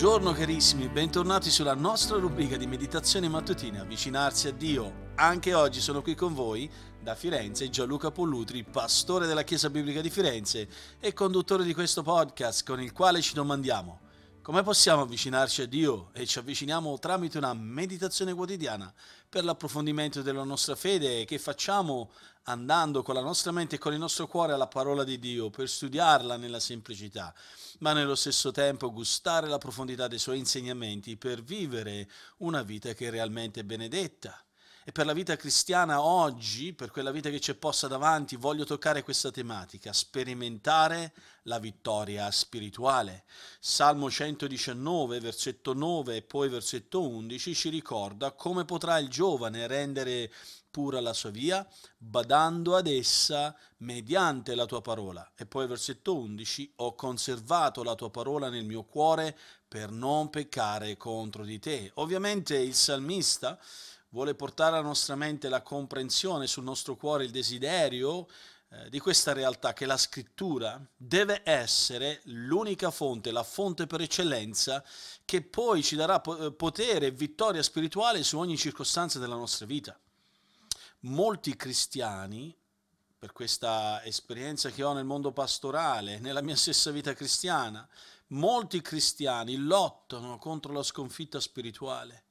Buongiorno carissimi, bentornati sulla nostra rubrica di meditazione mattutina Avvicinarsi a Dio. Anche oggi sono qui con voi da Firenze Gianluca Pollutri, pastore della Chiesa Biblica di Firenze e conduttore di questo podcast con il quale ci domandiamo come possiamo avvicinarci a Dio e ci avviciniamo tramite una meditazione quotidiana per l'approfondimento della nostra fede che facciamo andando con la nostra mente e con il nostro cuore alla parola di Dio per studiarla nella semplicità, ma nello stesso tempo gustare la profondità dei suoi insegnamenti per vivere una vita che è realmente benedetta. E per la vita cristiana oggi, per quella vita che ci è posta davanti, voglio toccare questa tematica, sperimentare la vittoria spirituale. Salmo 119, versetto 9 e poi versetto 11 ci ricorda come potrà il giovane rendere pura la sua via, badando ad essa mediante la tua parola. E poi versetto 11, ho conservato la tua parola nel mio cuore per non peccare contro di te. Ovviamente il salmista vuole portare alla nostra mente la comprensione, sul nostro cuore il desiderio eh, di questa realtà che la scrittura deve essere l'unica fonte, la fonte per eccellenza che poi ci darà eh, potere e vittoria spirituale su ogni circostanza della nostra vita. Molti cristiani, per questa esperienza che ho nel mondo pastorale, nella mia stessa vita cristiana, molti cristiani lottano contro la sconfitta spirituale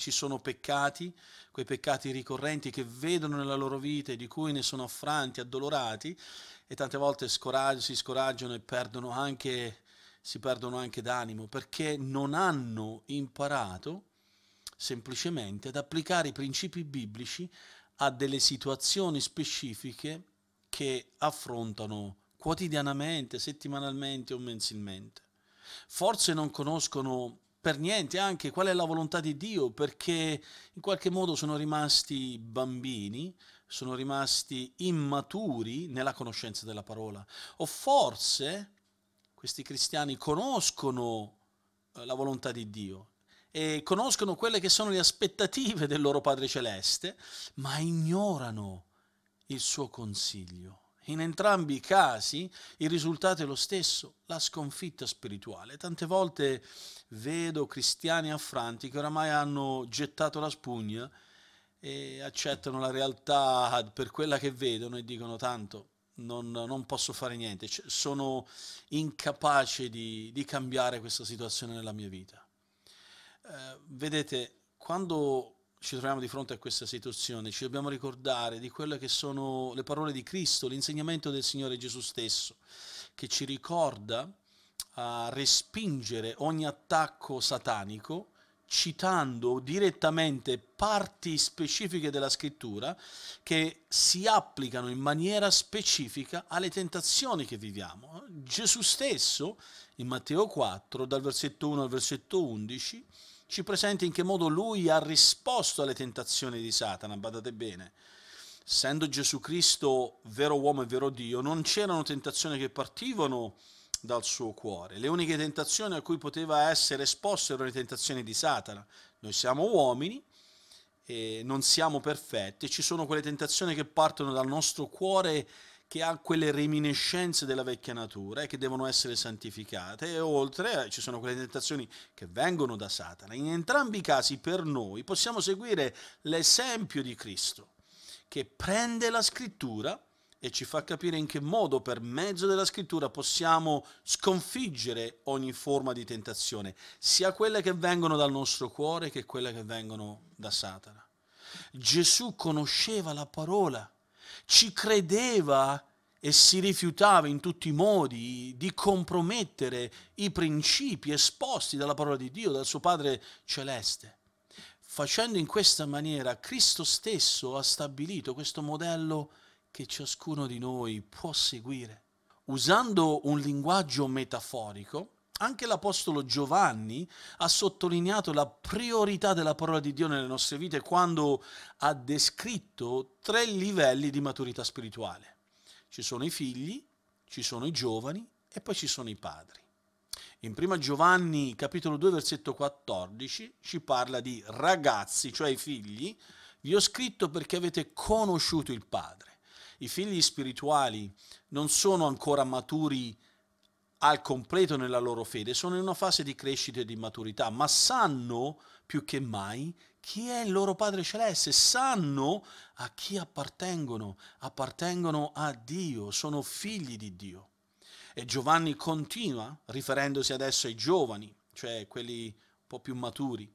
ci sono peccati, quei peccati ricorrenti che vedono nella loro vita e di cui ne sono affranti, addolorati e tante volte scoragg- si scoraggiano e perdono anche, si perdono anche d'animo perché non hanno imparato semplicemente ad applicare i principi biblici a delle situazioni specifiche che affrontano quotidianamente, settimanalmente o mensilmente. Forse non conoscono per niente anche qual è la volontà di Dio, perché in qualche modo sono rimasti bambini, sono rimasti immaturi nella conoscenza della parola. O forse questi cristiani conoscono eh, la volontà di Dio e conoscono quelle che sono le aspettative del loro Padre Celeste, ma ignorano il suo consiglio. In entrambi i casi il risultato è lo stesso, la sconfitta spirituale. Tante volte vedo cristiani affranti che oramai hanno gettato la spugna e accettano la realtà per quella che vedono e dicono tanto non, non posso fare niente, sono incapace di, di, cambiare questa situazione nella mia vita. Eh, vedete, quando ci troviamo di fronte a questa situazione, ci dobbiamo ricordare di quelle che sono le parole di Cristo, l'insegnamento del Signore Gesù stesso, che ci ricorda a respingere ogni attacco satanico citando direttamente parti specifiche della scrittura che si applicano in maniera specifica alle tentazioni che viviamo. Gesù stesso, in Matteo 4, dal versetto 1 al versetto 11, ci presenta in che modo lui ha risposto alle tentazioni di Satana, badate bene. Essendo Gesù Cristo vero uomo e vero Dio, non c'erano tentazioni che partivano dal suo cuore. Le uniche tentazioni a cui poteva essere esposto erano le tentazioni di Satana. Noi siamo uomini e non siamo perfetti, ci sono quelle tentazioni che partono dal nostro cuore che ha quelle reminiscenze della vecchia natura e che devono essere santificate e oltre ci sono quelle tentazioni che vengono da Satana. In entrambi i casi per noi possiamo seguire l'esempio di Cristo che prende la scrittura e ci fa capire in che modo per mezzo della scrittura possiamo sconfiggere ogni forma di tentazione, sia quelle che vengono dal nostro cuore che quelle che vengono da Satana. Gesù conosceva la parola ci credeva e si rifiutava in tutti i modi di compromettere i principi esposti dalla parola di Dio, dal suo Padre celeste. Facendo in questa maniera, Cristo stesso ha stabilito questo modello che ciascuno di noi può seguire. Usando un linguaggio metaforico, anche l'Apostolo Giovanni ha sottolineato la priorità della parola di Dio nelle nostre vite quando ha descritto tre livelli di maturità spirituale. Ci sono i figli, ci sono i giovani e poi ci sono i padri. In 1 Giovanni capitolo 2 versetto 14 ci parla di ragazzi, cioè i figli, vi ho scritto perché avete conosciuto il Padre. I figli spirituali non sono ancora maturi al completo nella loro fede, sono in una fase di crescita e di maturità, ma sanno più che mai chi è il loro Padre Celeste, sanno a chi appartengono, appartengono a Dio, sono figli di Dio. E Giovanni continua, riferendosi adesso ai giovani, cioè quelli un po' più maturi.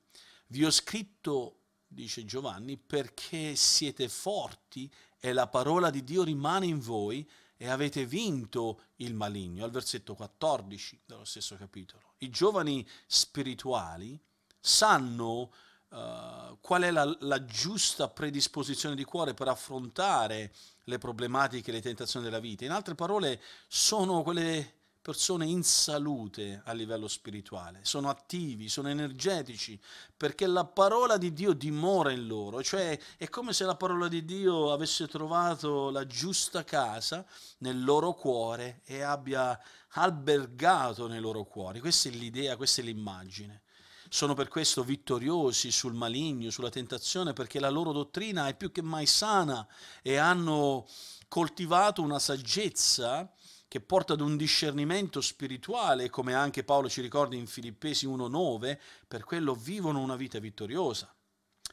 Vi ho scritto, dice Giovanni, perché siete forti e la parola di Dio rimane in voi e avete vinto il maligno, al versetto 14 dello stesso capitolo. I giovani spirituali sanno uh, qual è la, la, giusta predisposizione di cuore per affrontare le problematiche le tentazioni della vita. In altre parole, sono quelle persone in salute a livello spirituale, sono attivi, sono energetici, perché la parola di Dio dimora in loro, cioè è come se la parola di Dio avesse trovato la giusta casa nel loro cuore e abbia albergato nei loro cuori. Questa è l'idea, questa è l'immagine. Sono per questo vittoriosi sul maligno, sulla tentazione, perché la loro dottrina è più che mai sana e hanno coltivato una saggezza che porta ad un discernimento spirituale, come anche Paolo ci ricorda in Filippesi 1.9, per quello vivono una vita vittoriosa.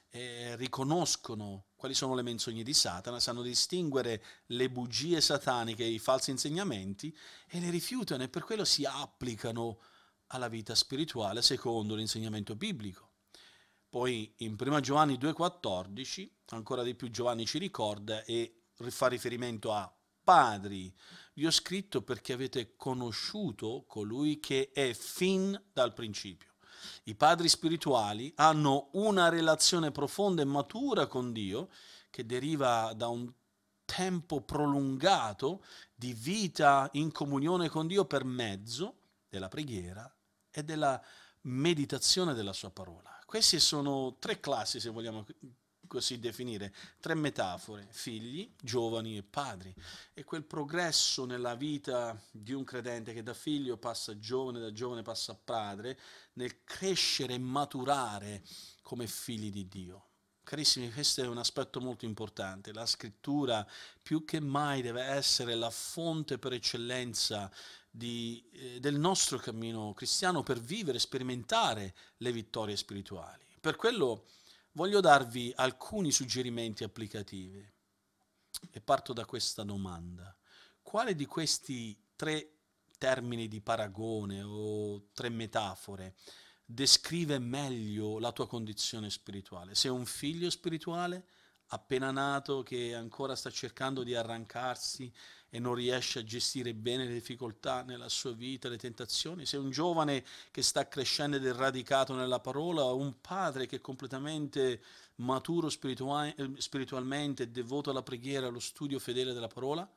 E riconoscono quali sono le menzogne di Satana, sanno distinguere le bugie sataniche i falsi insegnamenti e le rifiutano e per quello si applicano alla vita spirituale secondo l'insegnamento biblico. Poi in 1 Giovanni 2,14, ancora di più Giovanni ci ricorda e fa riferimento a padri. Vi ho scritto perché avete conosciuto colui che è fin dal principio. I padri spirituali hanno una relazione profonda e matura con Dio che deriva da un tempo prolungato di vita in comunione con Dio per mezzo della preghiera e della meditazione della sua parola. Queste sono tre classi, se vogliamo così definire, tre metafore, figli, giovani e padri. E quel progresso nella vita di un credente che da figlio passa a giovane, da giovane passa a padre, nel crescere e maturare come figli di Dio. Carissimi, questo è un aspetto molto importante. La scrittura più che mai deve essere la fonte per eccellenza di, eh, del nostro cammino cristiano per vivere, sperimentare le vittorie spirituali. Per quello voglio darvi alcuni suggerimenti applicativi e parto da questa domanda. Quale di questi tre termini di paragone o tre metafore descrive meglio la tua condizione spirituale? Sei un figlio spirituale appena nato che ancora sta cercando di arrancarsi e non riesce a gestire bene le difficoltà nella sua vita, le tentazioni, se un giovane che sta crescendo ed è radicato nella parola, un padre che è completamente maturo spiritualmente, devoto alla preghiera, allo studio fedele della parola,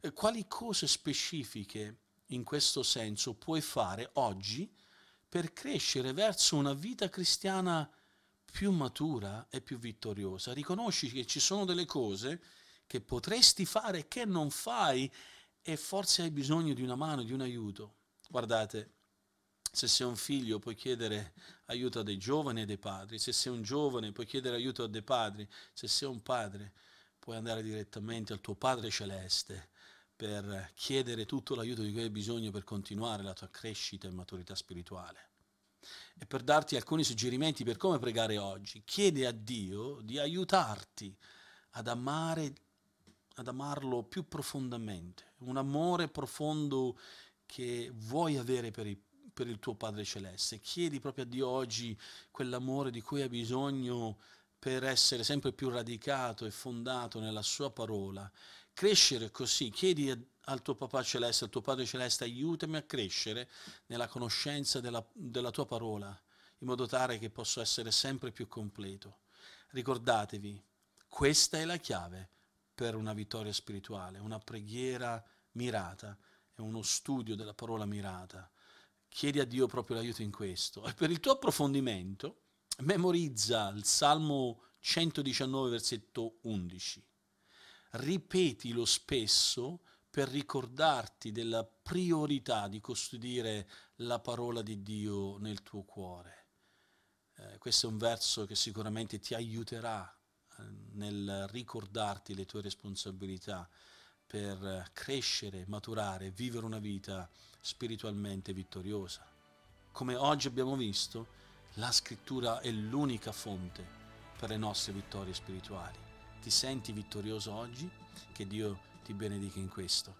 e quali cose specifiche in questo senso puoi fare oggi per crescere verso una vita cristiana più matura e più vittoriosa? Riconosci che ci sono delle cose che potresti fare che non fai e forse hai bisogno di una mano, di un aiuto. Guardate, se sei un figlio puoi chiedere aiuto a dei giovani e dei padri, se sei un giovane puoi chiedere aiuto a dei padri, se sei un padre puoi andare direttamente al tuo Padre Celeste per chiedere tutto l'aiuto di cui hai bisogno per continuare la tua crescita e maturità spirituale. E per darti alcuni suggerimenti per come pregare oggi, chiedi a Dio di aiutarti ad amare ad amarlo più profondamente, un amore profondo che vuoi avere per il, per il tuo Padre Celeste. Chiedi proprio a Dio oggi quell'amore di cui hai bisogno per essere sempre più radicato e fondato nella sua parola. Crescere così, chiedi al tuo papà celeste, al tuo Padre celeste, aiutami a crescere nella conoscenza della, della tua parola, in modo tale che posso essere sempre più completo. Ricordatevi, questa è la chiave per una vittoria spirituale, una preghiera mirata e uno studio della parola mirata. Chiedi a Dio proprio l'aiuto in questo. E per il tuo approfondimento, memorizza il Salmo 119, versetto 11. Ripetilo spesso per ricordarti della priorità di custodire la parola di Dio nel tuo cuore. Eh, questo è un verso che sicuramente ti aiuterà nel ricordarti le tue responsabilità per crescere, maturare, vivere una vita spiritualmente vittoriosa. Come oggi abbiamo visto, la scrittura è l'unica fonte per le nostre vittorie spirituali. Ti senti vittorioso oggi? Che Dio ti benedica in questo.